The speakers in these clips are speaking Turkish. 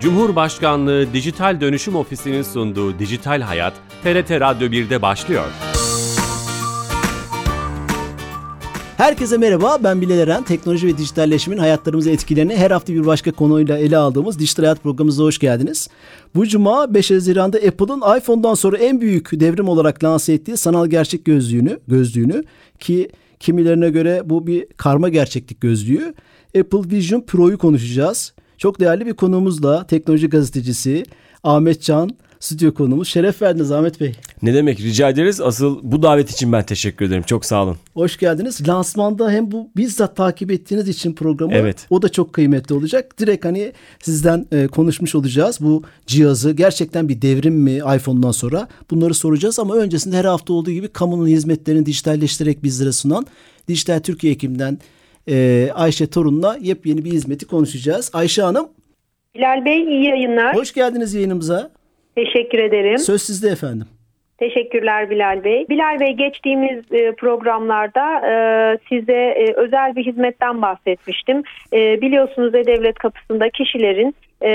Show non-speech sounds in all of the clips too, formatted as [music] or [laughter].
Cumhurbaşkanlığı Dijital Dönüşüm Ofisi'nin sunduğu Dijital Hayat, TRT Radyo 1'de başlıyor. Herkese merhaba, ben Bilal Eren. Teknoloji ve dijitalleşmenin hayatlarımızı etkilerini her hafta bir başka konuyla ele aldığımız Dijital Hayat programımıza hoş geldiniz. Bu cuma 5 Haziran'da Apple'ın iPhone'dan sonra en büyük devrim olarak lanse ettiği sanal gerçek gözlüğünü, gözlüğünü ki kimilerine göre bu bir karma gerçeklik gözlüğü. Apple Vision Pro'yu konuşacağız. Çok değerli bir konuğumuzla teknoloji gazetecisi Ahmet Can stüdyo konuğumuz. Şeref verdiniz Ahmet Bey. Ne demek rica ederiz. Asıl bu davet için ben teşekkür ederim. Çok sağ olun. Hoş geldiniz. Lansmanda hem bu bizzat takip ettiğiniz için programı evet. o da çok kıymetli olacak. Direkt hani sizden e, konuşmuş olacağız. Bu cihazı gerçekten bir devrim mi iPhone'dan sonra bunları soracağız ama öncesinde her hafta olduğu gibi kamunun hizmetlerini dijitalleştirerek bizlere sunan Dijital Türkiye ekibinden e, Ayşe Torun'la yepyeni bir hizmeti konuşacağız. Ayşe Hanım. Bilal Bey iyi yayınlar. Hoş geldiniz yayınımıza. Teşekkür ederim. Söz sizde efendim. Teşekkürler Bilal Bey. Bilal Bey geçtiğimiz e, programlarda e, size e, özel bir hizmetten bahsetmiştim. Biliyorsunuz E-Devlet kapısında kişilerin e,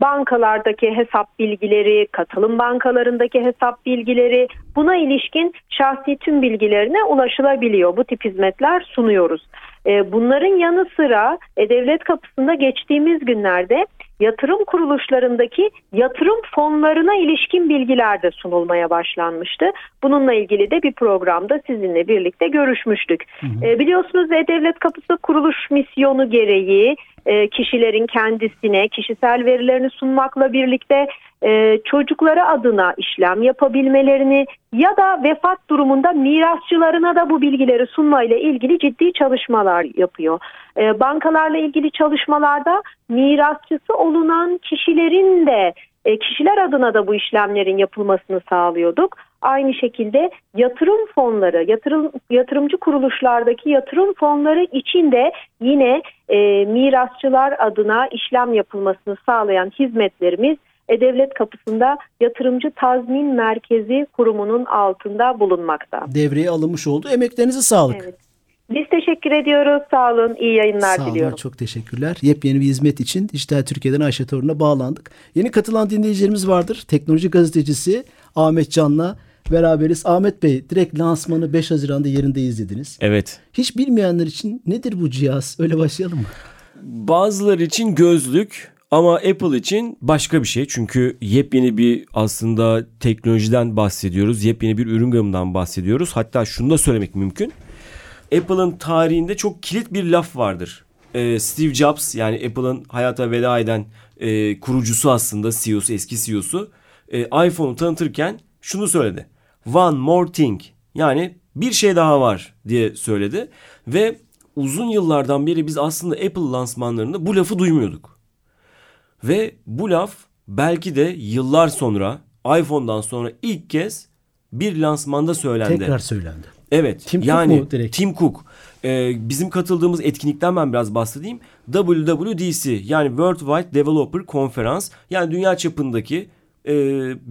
bankalardaki hesap bilgileri, katılım bankalarındaki hesap bilgileri buna ilişkin şahsi tüm bilgilerine ulaşılabiliyor. Bu tip hizmetler sunuyoruz. E, bunların yanı sıra E-Devlet kapısında geçtiğimiz günlerde yatırım kuruluşlarındaki yatırım fonlarına ilişkin bilgiler de sunulmaya başlanmıştı. Bununla ilgili de bir programda sizinle birlikte görüşmüştük. Hı hı. E, biliyorsunuz E-Devlet Kapısı kuruluş misyonu gereği e, kişilerin kendisine kişisel verilerini sunmakla birlikte e, çocukları adına işlem yapabilmelerini ya da vefat durumunda mirasçılarına da bu bilgileri sunmayla ilgili ciddi çalışmalar yapıyor. E, bankalarla ilgili çalışmalarda mirasçısı olunan kişilerin de e, kişiler adına da bu işlemlerin yapılmasını sağlıyorduk. Aynı şekilde yatırım fonları, yatırım yatırımcı kuruluşlardaki yatırım fonları için de yine e, mirasçılar adına işlem yapılmasını sağlayan hizmetlerimiz e-Devlet kapısında yatırımcı tazmin merkezi kurumunun altında bulunmakta. Devreye alınmış oldu. Emeklerinize sağlık. Evet. Biz teşekkür ediyoruz. Sağ olun. İyi yayınlar Sağ diliyorum. Olun, çok teşekkürler. Yepyeni bir hizmet için Dijital Türkiye'den Ayşe Torun'a bağlandık. Yeni katılan dinleyicilerimiz vardır. Teknoloji gazetecisi Ahmet Can'la beraberiz. Ahmet Bey direkt lansmanı 5 Haziran'da yerinde izlediniz. Evet. Hiç bilmeyenler için nedir bu cihaz? Öyle başlayalım mı? Bazıları için gözlük ama Apple için başka bir şey. Çünkü yepyeni bir aslında teknolojiden bahsediyoruz. Yepyeni bir ürün gamından bahsediyoruz. Hatta şunu da söylemek mümkün. Apple'ın tarihinde çok kilit bir laf vardır. Ee, Steve Jobs yani Apple'ın hayata veda eden e, kurucusu aslında CEO'su eski CEO'su e, iPhone'u tanıtırken şunu söyledi. One more thing yani bir şey daha var diye söyledi ve uzun yıllardan beri biz aslında Apple lansmanlarında bu lafı duymuyorduk. Ve bu laf belki de yıllar sonra iPhone'dan sonra ilk kez bir lansmanda söylendi. Tekrar söylendi. Evet. Tim yani Cook mu direkt? Tim Cook. Ee, bizim katıldığımız etkinlikten ben biraz bahsedeyim. WWDC yani World Wide Developer Conference yani dünya çapındaki e,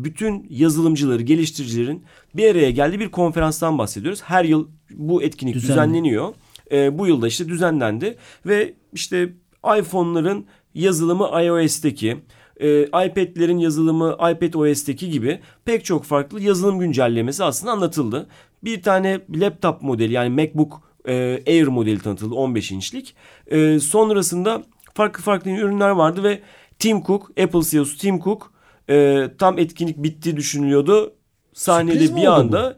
bütün yazılımcıları, geliştiricilerin bir araya geldiği bir konferanstan bahsediyoruz. Her yıl bu etkinlik Düzenli. düzenleniyor. E, bu yılda işte düzenlendi ve işte iPhone'ların yazılımı iOS'teki, e, iPad'lerin yazılımı iPad OS'teki gibi pek çok farklı yazılım güncellemesi aslında anlatıldı. Bir tane laptop modeli yani MacBook e, Air modeli tanıtıldı 15 inçlik. E, sonrasında farklı farklı ürünler vardı ve Tim Cook, Apple CEO'su Tim Cook e, tam etkinlik bitti düşünülüyordu. Sahnede bir anda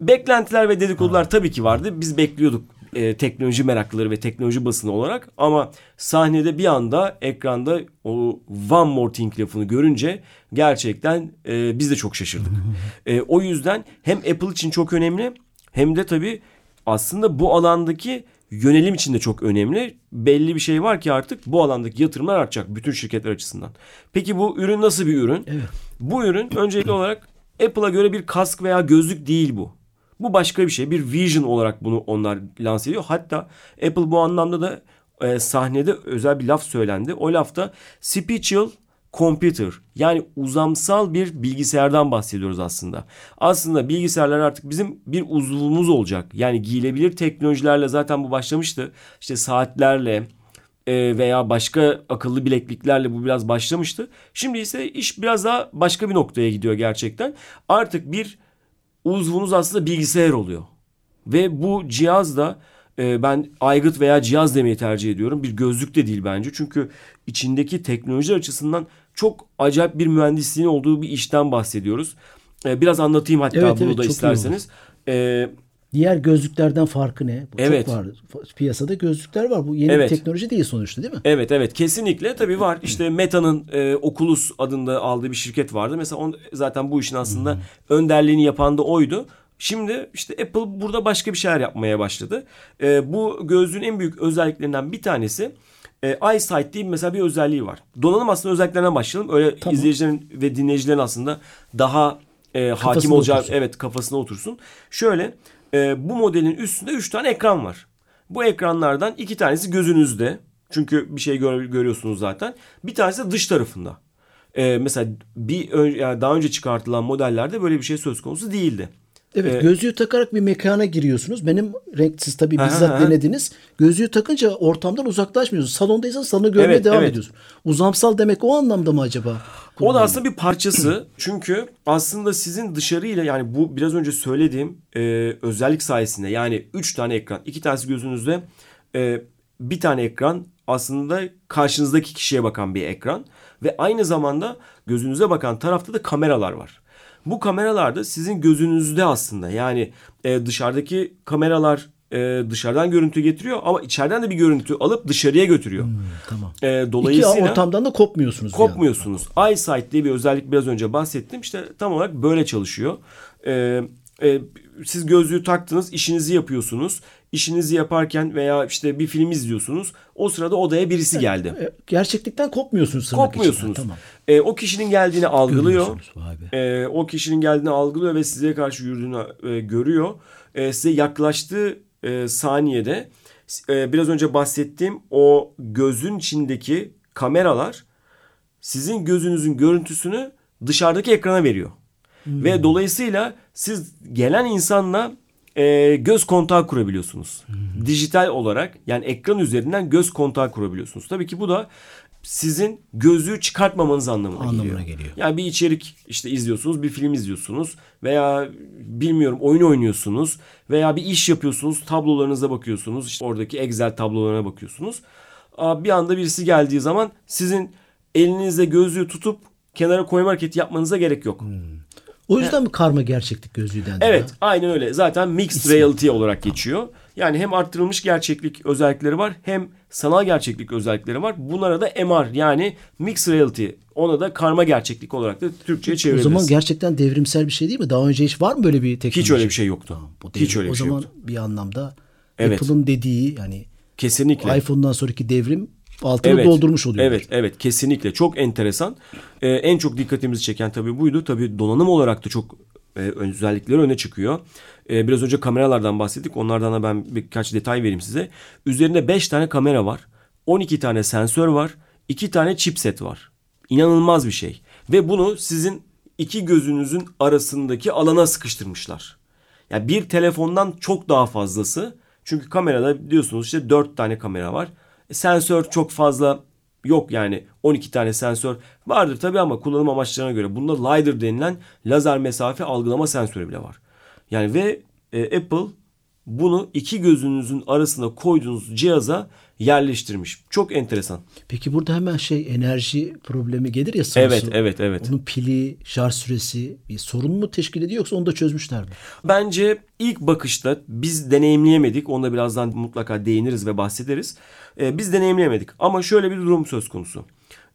bu? beklentiler ve dedikodular ha. tabii ki vardı. Biz bekliyorduk e, teknoloji meraklıları ve teknoloji basını olarak ama sahnede bir anda ekranda o one more thing lafını görünce gerçekten e, biz de çok şaşırdık. [laughs] e, o yüzden hem Apple için çok önemli hem de tabii aslında bu alandaki yönelim için de çok önemli. Belli bir şey var ki artık bu alandaki yatırımlar artacak bütün şirketler açısından. Peki bu ürün nasıl bir ürün? Evet. Bu ürün öncelikli olarak Apple'a göre bir kask veya gözlük değil bu. Bu başka bir şey. Bir vision olarak bunu onlar lanse ediyor. Hatta Apple bu anlamda da e, sahnede özel bir laf söylendi. O lafta spiritual computer yani uzamsal bir bilgisayardan bahsediyoruz aslında. Aslında bilgisayarlar artık bizim bir uzvumuz olacak. Yani giyilebilir teknolojilerle zaten bu başlamıştı. İşte saatlerle, e, veya başka akıllı bilekliklerle bu biraz başlamıştı. Şimdi ise iş biraz daha başka bir noktaya gidiyor gerçekten. Artık bir uzvunuz aslında bilgisayar oluyor. Ve bu cihaz da e, ben aygıt veya cihaz demeyi tercih ediyorum. Bir gözlük de değil bence. Çünkü içindeki teknoloji açısından çok acayip bir mühendisliğin olduğu bir işten bahsediyoruz. E, biraz anlatayım hatta Evet, bunu evet, da isterseniz. E, Diğer gözlüklerden farkı ne? Bu Evet. Çok var. Piyasada gözlükler var. Bu yeni Evet. bir teknoloji değil sonuçta değil mi? Evet evet kesinlikle tabii var. İşte Meta'nın e, Oculus adında aldığı bir şirket vardı. Mesela on, zaten bu işin aslında önderliğini yapan da oydu. Şimdi işte Apple burada başka bir şeyler yapmaya başladı. E, bu gözlüğün en büyük özelliklerinden bir tanesi e, EyeSight diye mesela bir özelliği var. Donanım aslında özelliklerinden başlayalım. Öyle Tamam. izleyicilerin ve dinleyicilerin aslında daha e, hakim olacağı otursun. evet kafasına otursun. Şöyle e, bu modelin üstünde 3 tane ekran var. Bu ekranlardan iki tanesi gözünüzde. Çünkü bir şey gör- görüyorsunuz zaten. Bir tanesi de dış tarafında. E, mesela bir ön- yani daha önce çıkartılan modellerde böyle bir şey söz konusu değildi. Evet Ee, gözlüğü takarak bir mekana giriyorsunuz. Benim renksiz tabii Aha, bizzat aha. denediniz. Gözlüğü takınca ortamdan uzaklaşmıyorsunuz. Salondaysanız salonu görmeye Evet, devam evet. ediyorsun. Uzamsal demek o anlamda mı acaba? O da aslında bir parçası. [clears throat] Çünkü aslında sizin dışarıyla yani bu biraz önce söylediğim e, özellik sayesinde yani 3 tane ekran, iki tanesi gözünüzde, e, bir tane ekran aslında karşınızdaki kişiye bakan bir ekran ve aynı zamanda gözünüze bakan tarafta da kameralar var. Bu kameralar da sizin gözünüzde aslında yani e, dışarıdaki kameralar e, dışarıdan görüntü getiriyor ama içeriden de bir görüntü alıp dışarıya götürüyor. Tamam. E, İki dolayısıyla ortamdan da kopmuyorsunuz. yani. kopmuyorsunuz. EyeSight diye bir özellik biraz önce bahsettim. İşte tam olarak böyle çalışıyor. Ee, e, siz gözlüğü taktınız, işinizi yapıyorsunuz. İşinizi yaparken veya işte bir film izliyorsunuz. O sırada odaya birisi geldi. E, Gerçeklikten kopmuyorsunuz. tırnak Kopmuyorsunuz. Tamam. Ee, o kişinin geldiğini algılıyor. Görüyorsunuz, vay be. Ee, o kişinin geldiğini algılıyor ve size karşı yürüdüğünü e, görüyor. Ee, size yaklaştığı e, saniyede e, biraz önce bahsettiğim o gözün içindeki kameralar sizin gözünüzün görüntüsünü dışarıdaki ekrana veriyor. Ve dolayısıyla siz gelen insanla e, göz kontağı kurabiliyorsunuz. Dijital olarak yani ekran üzerinden göz kontağı kurabiliyorsunuz. Tabii ki bu da sizin gözlüğü çıkartmamanız anlamına, Anlamına geliyor. geliyor. Yani bir içerik işte izliyorsunuz, bir film izliyorsunuz veya bilmiyorum oyun oynuyorsunuz veya bir iş yapıyorsunuz, tablolarınıza bakıyorsunuz. işte oradaki Excel tablolarına bakıyorsunuz. Bir anda birisi geldiği zaman sizin elinizde gözlüğü tutup kenara koyma hareketi yapmanıza gerek yok. O yüzden mi karma gerçeklik gözlüğü dendi? Evet, ya? aynen öyle. Zaten mixed İsmi. reality olarak geçiyor. Yani hem arttırılmış gerçeklik özellikleri var hem sanal gerçeklik özellikleri var. Bunlara da MR yani mixed reality ona da karma gerçeklik olarak da Türkçe'ye O çevirebiliriz. zaman gerçekten devrimsel bir şey değil mi? Daha önce hiç var mı böyle bir teknoloji? Hiç öyle bir şey yoktu. Bu Hiç öyle bir o şey zaman yoktu. bir anlamda Evet. Apple'ın dediği yani Kesinlikle. iPhone'dan sonraki devrim altını doldurmuş oluyor. Evet, evet kesinlikle çok enteresan. Ee, en çok dikkatimizi çeken tabii buydu. Tabii donanım olarak da çok e, özellikleri öne çıkıyor. Ee, biraz önce kameralardan bahsettik. Onlardan da ben birkaç detay vereyim size. Üzerinde 5 tane kamera var. 12 tane sensör var. 2 tane chipset var. İnanılmaz bir şey. Ve bunu sizin iki gözünüzün arasındaki alana sıkıştırmışlar. Yani bir telefondan çok daha fazlası. Çünkü kamerada biliyorsunuz işte 4 tane kamera var. Sensör çok fazla yok yani 12 tane sensör vardır tabii ama kullanım amaçlarına göre. Bunda LiDAR denilen lazer mesafe algılama sensörü bile var. Yani ve e, Apple bunu iki gözünüzün arasında koyduğunuz cihaza yerleştirmiş. Çok enteresan. Peki burada hemen şey enerji problemi gelir ya sorusu. Evet, evet, evet. Onun pili, şarj süresi bir sorun mu teşkil ediyor yoksa onu da çözmüşler mi? Bence ilk bakışta biz deneyimleyemedik. Onda birazdan mutlaka değiniriz ve bahsederiz. Ee, biz deneyimleyemedik. Ama şöyle bir durum söz konusu.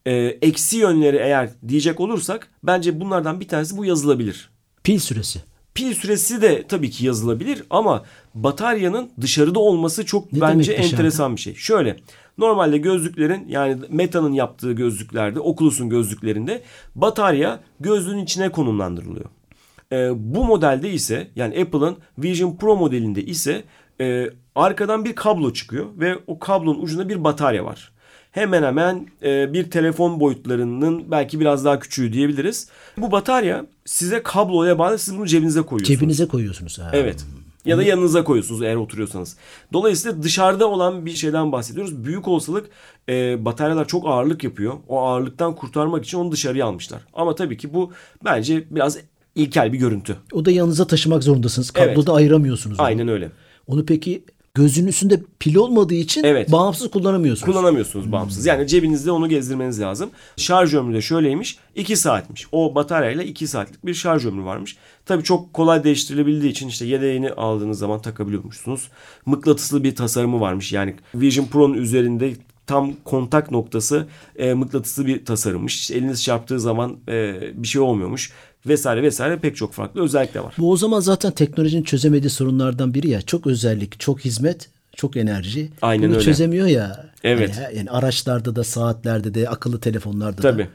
Ee, eksi yönleri eğer diyecek olursak bence bunlardan bir tanesi bu yazılabilir. Pil süresi. Pil süresi de tabii ki yazılabilir ama bataryanın dışarıda olması çok Ne bence enteresan bir şey. Şöyle normalde gözlüklerin yani Meta'nın yaptığı gözlüklerde Oculus'un gözlüklerinde batarya gözlüğün içine konumlandırılıyor. Ee, bu modelde ise yani Apple'ın Vision Pro modelinde ise e, arkadan bir kablo çıkıyor ve o kablonun ucunda bir batarya var. Hemen hemen e, bir telefon boyutlarının belki biraz daha küçüğü diyebiliriz. Bu batarya size kabloya bağlı siz bunu cebinize koyuyorsunuz. Cebinize koyuyorsunuz. Ha. Evet. Ya da yanınıza koyuyorsunuz eğer oturuyorsanız. Dolayısıyla dışarıda olan bir şeyden bahsediyoruz. Büyük olasılık e, bataryalar çok ağırlık yapıyor. O ağırlıktan kurtarmak için onu dışarıya almışlar. Ama tabii ki bu bence biraz ilkel bir görüntü. O da yanınıza taşımak zorundasınız. Kabloda Evet. ayıramıyorsunuz. onu. Aynen öyle. Onu peki gözün üstünde pil olmadığı için Evet. bağımsız kullanamıyorsunuz. Kullanamıyorsunuz bağımsız. Yani cebinizde onu gezdirmeniz lazım. Şarj ömrü de şöyleymiş. 2 saatmiş. O bataryayla 2 saatlik bir şarj ömrü varmış. Tabii çok kolay değiştirilebildiği için işte yedeğini aldığınız zaman takabiliyormuşsunuz. Mıknatıslı bir tasarımı varmış. Yani Vision Pro'nun üzerinde tam kontak noktası e, mıknatıslı bir tasarımmış. İşte eliniz çarptığı zaman e, bir şey olmuyormuş. Vesaire vesaire pek çok farklı özellik de var. Bu o zaman zaten teknolojinin çözemediği sorunlardan biri ya. Çok özellik, çok hizmet, çok enerji. Aynen Bunu öyle. çözemiyor ya. Evet. Yani, yani araçlarda da, saatlerde de, akıllı telefonlarda Tabii. da.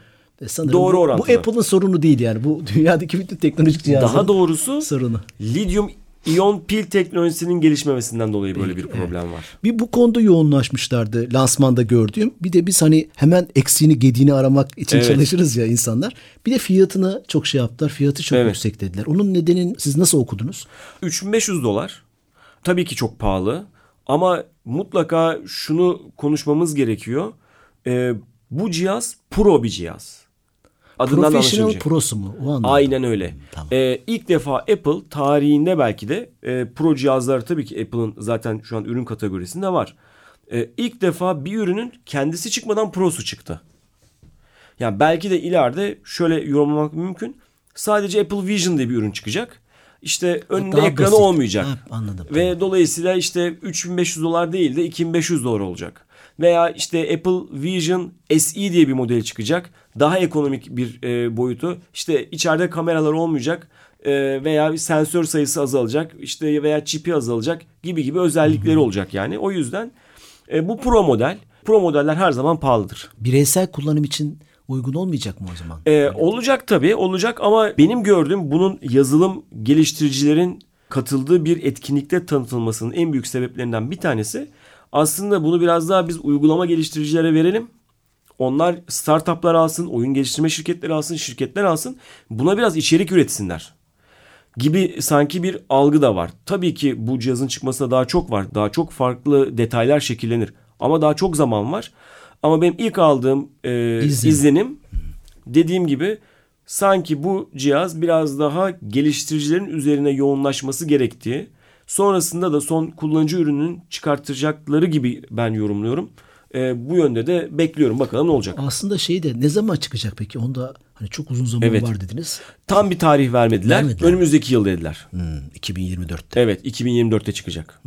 E sanırım Doğru bu, bu orantılı. Apple'ın sorunu değil yani. Bu [laughs] dünyadaki bütün teknolojik cihazların Daha doğrusu sorunu. lityum iyon pil teknolojisinin gelişmemesinden dolayı böyle bir problem var. Bir bu konuda yoğunlaşmışlardı lansmanda gördüğüm. Bir de biz hani hemen eksiğini gediğini aramak için Evet. çalışırız ya insanlar. Bir de fiyatını çok şey yaptılar. Fiyatı çok Evet. yüksek dediler. Onun nedenini siz nasıl okudunuz? 3500 dolar. Tabii ki çok pahalı. Ama mutlaka şunu konuşmamız gerekiyor. Ee, bu cihaz pro bir cihaz. Adından da Professional. Pro'su mu? O anlamda. Aynen öyle. Tamam. Ee, ilk defa Apple tarihinde belki de e, pro cihazlar tabii ki Apple'ın zaten şu an ürün kategorisinde var. Ee, ilk defa bir ürünün kendisi çıkmadan prosu çıktı. Yani belki de ileride şöyle yorumlamak mümkün. Sadece Apple Vision diye bir ürün çıkacak. İşte önünde Daha ekranı basit. olmayacak. Ha, anladım. Ve dolayısıyla işte 3500 dolar değil de 2500 dolar olacak. Veya işte Apple Vision SE diye bir modeli çıkacak. Daha ekonomik bir e, boyutu. İşte içeride kameralar olmayacak e, veya bir sensör sayısı azalacak. İşte veya çipi azalacak gibi gibi özellikleri olacak yani. O yüzden e, bu pro model. Pro modeller her zaman pahalıdır. Bireysel kullanım için uygun olmayacak mı o zaman? Ee, olacak tabii olacak ama benim gördüğüm bunun yazılım geliştiricilerin katıldığı bir etkinlikte tanıtılmasının en büyük sebeplerinden bir tanesi aslında bunu biraz daha biz uygulama geliştiricilere verelim. Onlar startuplar alsın, oyun geliştirme şirketleri alsın, şirketler alsın. Buna biraz içerik üretsinler gibi sanki bir algı da var. Tabii ki bu cihazın çıkmasına daha çok var. Daha çok farklı detaylar şekillenir. Ama daha çok zaman var. Ama benim ilk aldığım e, İzlenim. izlenim dediğim gibi sanki bu cihaz biraz daha geliştiricilerin üzerine yoğunlaşması gerektiği, sonrasında da son kullanıcı ürünün çıkartacakları gibi ben yorumluyorum. E, bu yönde de bekliyorum bakalım ne olacak. Aslında şey de ne zaman çıkacak peki? Onda hani çok uzun zaman Evet. var dediniz. Tam bir tarih vermediler. Vermediler. Önümüzdeki yıl dediler. Hmm, 2024'te. Evet 2024'te çıkacak.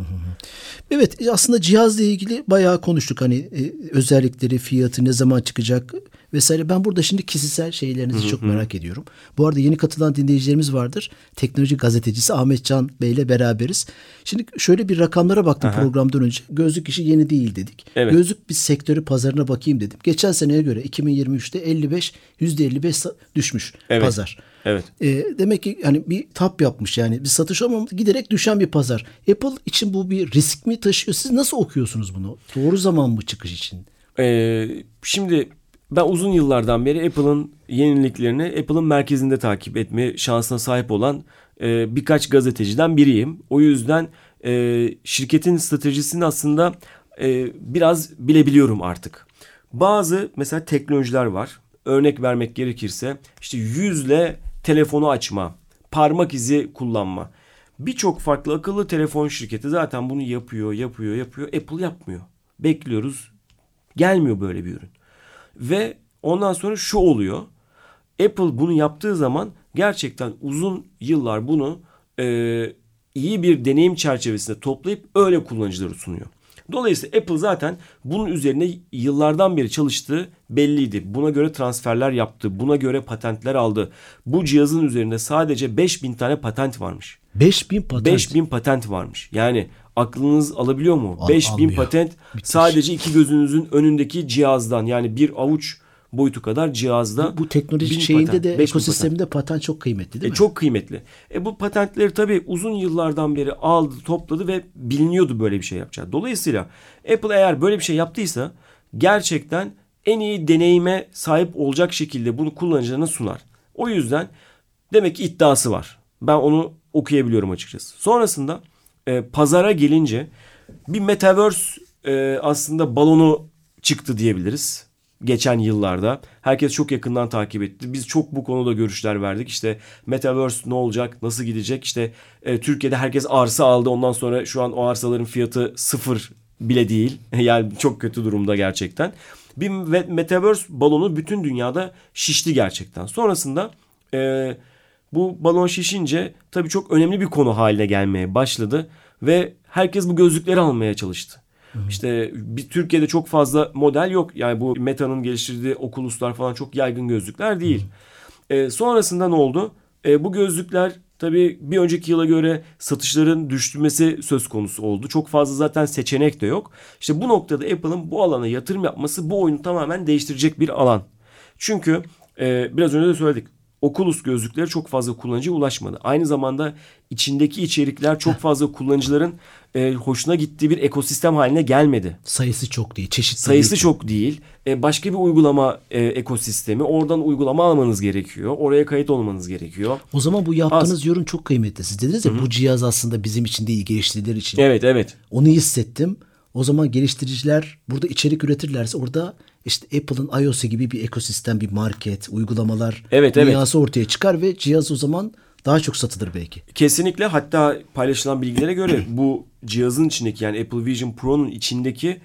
Evet aslında cihazla ilgili bayağı konuştuk. Hani e, özellikleri, fiyatı, ne zaman çıkacak vesaire. Ben burada şimdi kişisel şeylerinizi çok merak ediyorum. Bu arada yeni katılan dinleyicilerimiz vardır. Teknoloji gazetecisi Ahmet Can Bey ile beraberiz. Şimdi şöyle bir rakamlara baktım programdan önce. Gözlük işi yeni değil dedik. Evet. Gözlük bir sektörü pazarına bakayım dedim. Geçen seneye göre 2023'te 55 %55 sa- düşmüş Evet. pazar. Evet. E, demek ki hani bir tap yapmış yani bir satış ama giderek düşen bir pazar. Apple için bu bir risk mi taşıyor? Siz nasıl okuyorsunuz bunu? Doğru zaman mı çıkış için? Ee, şimdi ben uzun yıllardan beri Apple'ın yeniliklerini Apple'ın merkezinde takip etme şansına sahip olan e, birkaç gazeteciden biriyim. O yüzden e, şirketin stratejisini aslında e, biraz bilebiliyorum artık. Bazı mesela teknolojiler var. Örnek vermek gerekirse işte yüzle telefonu açma, parmak izi kullanma. Birçok farklı akıllı telefon şirketi zaten bunu yapıyor, yapıyor, yapıyor. Apple yapmıyor. Bekliyoruz. Gelmiyor böyle bir ürün. Ve ondan sonra şu oluyor. Apple bunu yaptığı zaman gerçekten uzun yıllar bunu e, iyi bir deneyim çerçevesinde toplayıp öyle kullanıcılara sunuyor. Dolayısıyla Apple zaten bunun üzerine yıllardan beri çalıştığı belliydi. Buna göre transferler yaptı. Buna göre patentler aldı. Bu cihazın üzerinde sadece 5000 tane patent varmış. 5000 patent. 5000 patent varmış. Yani aklınız alabiliyor mu? Al- 5000 almıyor. patent Müthiş. sadece iki gözünüzün önündeki cihazdan yani bir avuç boyutu kadar cihazda. bu teknoloji bin şeyinde patent, de 5000 ekosisteminde patent. çok kıymetli değil E, mi? çok kıymetli. E, bu patentleri tabii uzun yıllardan beri aldı, topladı ve biliniyordu böyle bir şey yapacağı. Dolayısıyla Apple eğer böyle bir şey yaptıysa gerçekten en iyi deneyime sahip olacak şekilde bunu kullanıcılarına sunar. O yüzden demek ki iddiası var. Ben onu okuyabiliyorum açıkçası. Sonrasında e, pazara gelince bir metaverse e, aslında balonu çıktı diyebiliriz. Geçen yıllarda herkes çok yakından takip etti. Biz çok bu konuda görüşler verdik. İşte metaverse ne olacak, nasıl gidecek? İşte e, Türkiye'de herkes arsa aldı. Ondan sonra şu an o arsaların fiyatı sıfır bile değil. [laughs] yani çok kötü durumda gerçekten. Bir metaverse balonu bütün dünyada şişti gerçekten. Sonrasında e, bu balon şişince tabii çok önemli bir konu haline gelmeye başladı ve herkes bu gözlükleri almaya çalıştı. Hı. İşte bir Türkiye'de çok fazla model yok. Yani bu Meta'nın geliştirdiği Oculus'lar falan çok yaygın gözlükler değil. E, sonrasında ne oldu? E, bu gözlükler tabii bir önceki yıla göre satışların düşmesi söz konusu oldu. Çok fazla zaten seçenek de yok. İşte bu noktada Apple'ın bu alana yatırım yapması bu oyunu tamamen değiştirecek bir alan. Çünkü e, biraz önce de söyledik. Oculus gözlükleri çok fazla kullanıcıya ulaşmadı. Aynı zamanda içindeki içerikler çok fazla kullanıcıların e, hoşuna gittiği bir ekosistem haline gelmedi. Sayısı çok değil, çeşitli Sayısı değil. çok değil. E, başka bir uygulama e, ekosistemi. Oradan uygulama almanız gerekiyor. Oraya kayıt olmanız gerekiyor. O zaman bu yaptığınız Az. yorum çok kıymetli. Siz dediniz ya Hı-hı. bu cihaz aslında bizim için değil, geliştiriciler için. Evet, evet. Onu hissettim. O zaman geliştiriciler burada içerik üretirlerse orada işte Apple'ın iOS'u gibi bir ekosistem, bir market, uygulamalar evet, dünyası evet. ortaya çıkar ve cihaz o zaman daha çok satılır belki. Kesinlikle hatta paylaşılan bilgilere göre [clears throat] bu cihazın içindeki yani Apple Vision Pro'nun içindeki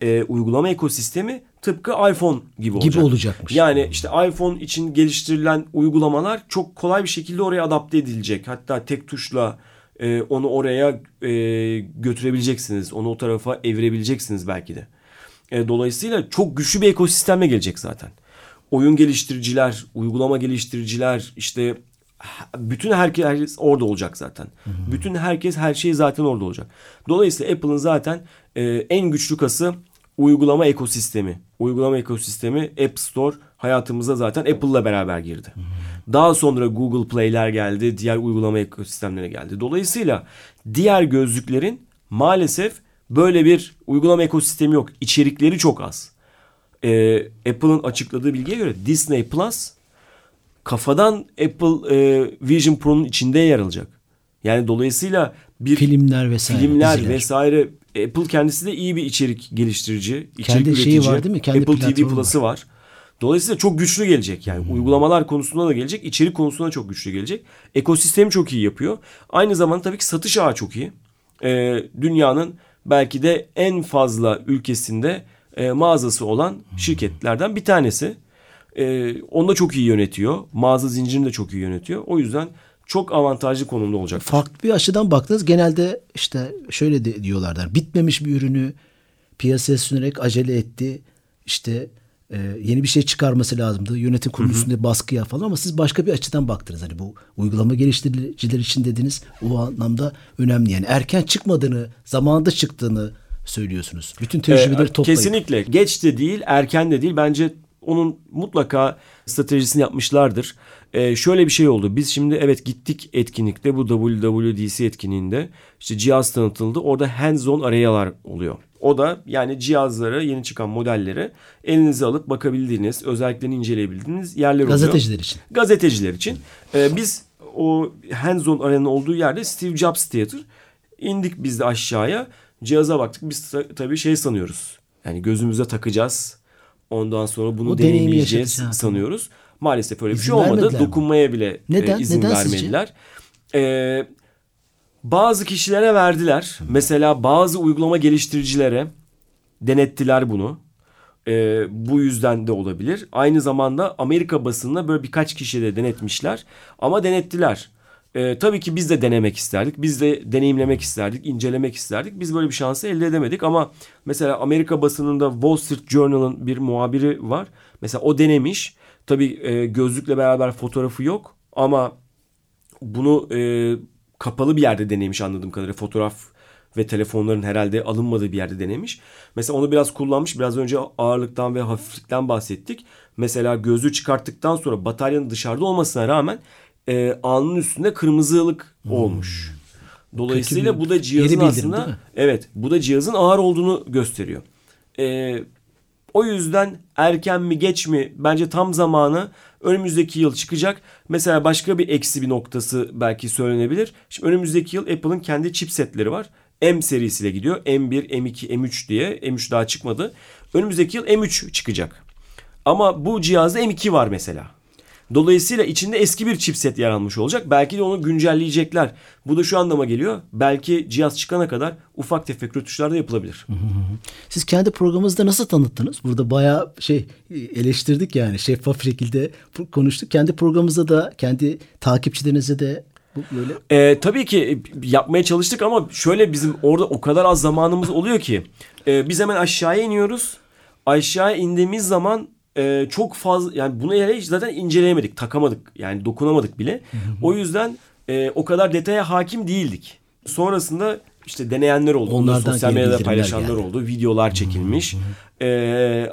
e, uygulama ekosistemi tıpkı iPhone gibi olacak. Gibi olacakmış. Yani işte iPhone için geliştirilen uygulamalar çok kolay bir şekilde oraya adapte edilecek. Hatta tek tuşla e, onu oraya e, götürebileceksiniz. Onu o tarafa evirebileceksiniz belki de. E, dolayısıyla çok güçlü bir ekosisteme gelecek zaten. Oyun geliştiriciler, uygulama geliştiriciler, işte bütün herkes, herkes orada olacak zaten. Hı hı. Bütün herkes her şey zaten orada olacak. Dolayısıyla Apple'ın zaten e, en güçlü kası uygulama ekosistemi. Uygulama ekosistemi App Store hayatımıza zaten Apple'la beraber girdi. Hı hı. Daha sonra Google Play'ler geldi, diğer uygulama ekosistemlere geldi. Dolayısıyla diğer gözlüklerin maalesef böyle bir uygulama ekosistemi yok. İçerikleri çok az. Ee, Apple'ın açıkladığı bilgiye göre Disney Plus kafadan Apple e, Vision Pro'nun içinde yer alacak. Yani dolayısıyla bir filmler vesaire filmler diziler. vesaire Apple kendisi de iyi bir içerik geliştirici, içerik Kendi üretici. şeyi var değil mi? Kendi Apple TV Plus'ı var. var. Dolayısıyla çok güçlü gelecek yani. Hmm. Uygulamalar konusunda da gelecek, içerik konusunda çok güçlü gelecek. Ekosistemi çok iyi yapıyor. Aynı zamanda tabii ki satış ağı çok iyi. Ee, dünyanın belki de en fazla ülkesinde e, mağazası olan şirketlerden bir tanesi. E, onu da çok iyi yönetiyor. Mağaza zincirini de çok iyi yönetiyor. O yüzden çok avantajlı konumda olacak. Farklı bir açıdan baktınız genelde işte şöyle de diyorlarlar. Bitmemiş bir ürünü piyasaya sünerek acele etti. İşte e, yeni bir şey çıkarması lazımdı. Yönetim kurulu üstünde baskıya falan ama siz başka bir açıdan baktınız. Hani bu uygulama geliştiriciler için dediniz o anlamda önemli. Yani erken çıkmadığını, zamanında çıktığını söylüyorsunuz. Bütün tecrübeleri ee, toplayıp. Kesinlikle. Geç de değil, erken de değil. Bence onun mutlaka stratejisini yapmışlardır. Ee, şöyle bir şey oldu. Biz şimdi evet gittik etkinlikte bu WWDC etkinliğinde işte cihaz tanıtıldı. Orada hands-on arayalar oluyor. O da yani cihazları yeni çıkan modelleri elinize alıp bakabildiğiniz, özelliklerini inceleyebildiğiniz yerler oluyor. Gazeteciler için. Gazeteciler için. Ee, biz o hands-on aranın olduğu yerde Steve Jobs Theater indik biz de aşağıya. Cihaza baktık. Biz tabii şey sanıyoruz. Yani gözümüze takacağız. Ondan sonra bunu o deneyimleyeceğiz sanıyoruz. Maalesef öyle bir şey olmadı. Dokunmaya bile Neden? E, izin Neden vermediler. Ee, bazı kişilere verdiler. Mesela bazı uygulama geliştiricilere denettiler bunu. Ee, bu yüzden de olabilir. Aynı zamanda Amerika basınına böyle birkaç kişi de denetmişler. Ama denettiler. Ee, tabii ki biz de denemek isterdik. Biz de deneyimlemek isterdik, incelemek isterdik. Biz böyle bir şansı elde edemedik ama mesela Amerika basınında Wall Street Journal'ın bir muhabiri var. Mesela o denemiş. Tabii e, gözlükle beraber fotoğrafı yok ama bunu e, kapalı bir yerde denemiş anladığım kadarıyla. Fotoğraf ve telefonların herhalde alınmadığı bir yerde denemiş. Mesela onu biraz kullanmış. Biraz önce ağırlıktan ve hafiflikten bahsettik. Mesela gözlüğü çıkarttıktan sonra bataryanın dışarıda olmasına rağmen e, alnın üstünde kırmızılık hmm. olmuş. Dolayısıyla bu da cihazın aslında evet bu da cihazın ağır olduğunu gösteriyor. E, O yüzden erken mi geç mi bence tam zamanı önümüzdeki yıl çıkacak. Mesela başka bir eksi bir noktası belki söylenebilir. Şimdi önümüzdeki yıl Apple'ın kendi chipsetleri var. M serisiyle gidiyor. M1, M2, M3 diye. M3 daha çıkmadı. Önümüzdeki yıl M3 çıkacak. Ama bu cihazda M2 var mesela. Dolayısıyla içinde eski bir chipset yer almış olacak. Belki de onu güncelleyecekler. Bu da şu anlama geliyor. Belki cihaz çıkana kadar ufak tefek rötuşlar da yapılabilir. Siz kendi programınızda nasıl tanıttınız? Burada bayağı şey eleştirdik yani şeffaf şekilde konuştuk. Kendi programımızda da kendi takipçilerinize de böyle. Ee, tabii ki yapmaya çalıştık ama şöyle bizim orada o kadar az zamanımız oluyor ki. Ee, biz hemen aşağıya iniyoruz. Aşağıya indiğimiz zaman e, çok fazla yani bunu hele hiç zaten inceleyemedik, takamadık yani dokunamadık bile. o yüzden e, o kadar detaya hakim değildik. Sonrasında işte deneyenler oldu. Onlardan sosyal medyada paylaşanlar geldi. oldu. Videolar çekilmiş. ee,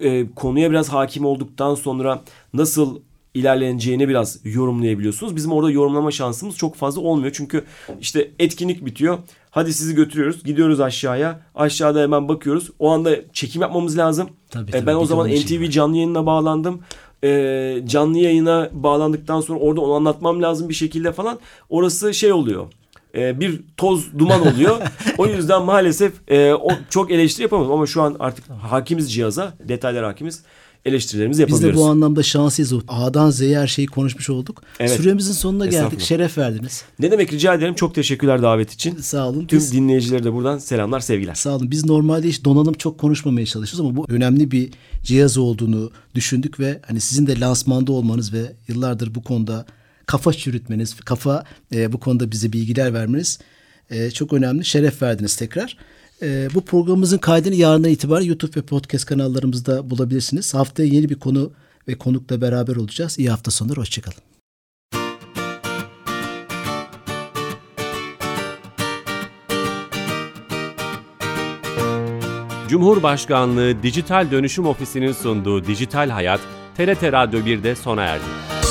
e, konuya biraz hakim olduktan sonra nasıl ilerleneceğini biraz yorumlayabiliyorsunuz. Bizim orada yorumlama şansımız çok fazla olmuyor. Çünkü işte etkinlik bitiyor. Hadi sizi götürüyoruz. Gidiyoruz aşağıya. Aşağıda hemen bakıyoruz. O anda çekim yapmamız lazım. Tabii, tabii, ben o zaman NTV canlı yayınına bağlandım. Ee, canlı yayına bağlandıktan sonra orada onu anlatmam lazım bir şekilde falan. Orası şey oluyor e, bir toz duman oluyor. [laughs] o yüzden maalesef e, o çok eleştiri yapamıyoruz ama şu an artık hakimiz cihaza, detaylar hakimiz eleştirilerimizi yapabiliyoruz. Biz de bu anlamda şanslıyız. A'dan Z'ye her şeyi konuşmuş olduk. Evet. Süremizin sonuna geldik. Şeref verdiniz. Ne demek rica ederim. Çok teşekkürler davet için. Sağ olun. Tüm Biz... dinleyicilere de buradan selamlar, sevgiler. Sağ olun. Biz normalde hiç donanım çok konuşmamaya çalışıyoruz ama bu önemli bir cihaz olduğunu düşündük ve hani sizin de lansmanda olmanız ve yıllardır bu konuda kafa çürütmeniz, kafa e, bu konuda bize bilgiler vermeniz e, çok önemli. Şeref verdiniz tekrar. E, bu programımızın kaydını yarından itibaren YouTube ve podcast kanallarımızda bulabilirsiniz. Haftaya yeni bir konu ve konukla beraber olacağız. İyi hafta sonları, hoşçakalın. Cumhurbaşkanlığı Dijital Dönüşüm Ofisi'nin sunduğu Dijital Hayat, TRT Radyo 1'de sona erdi.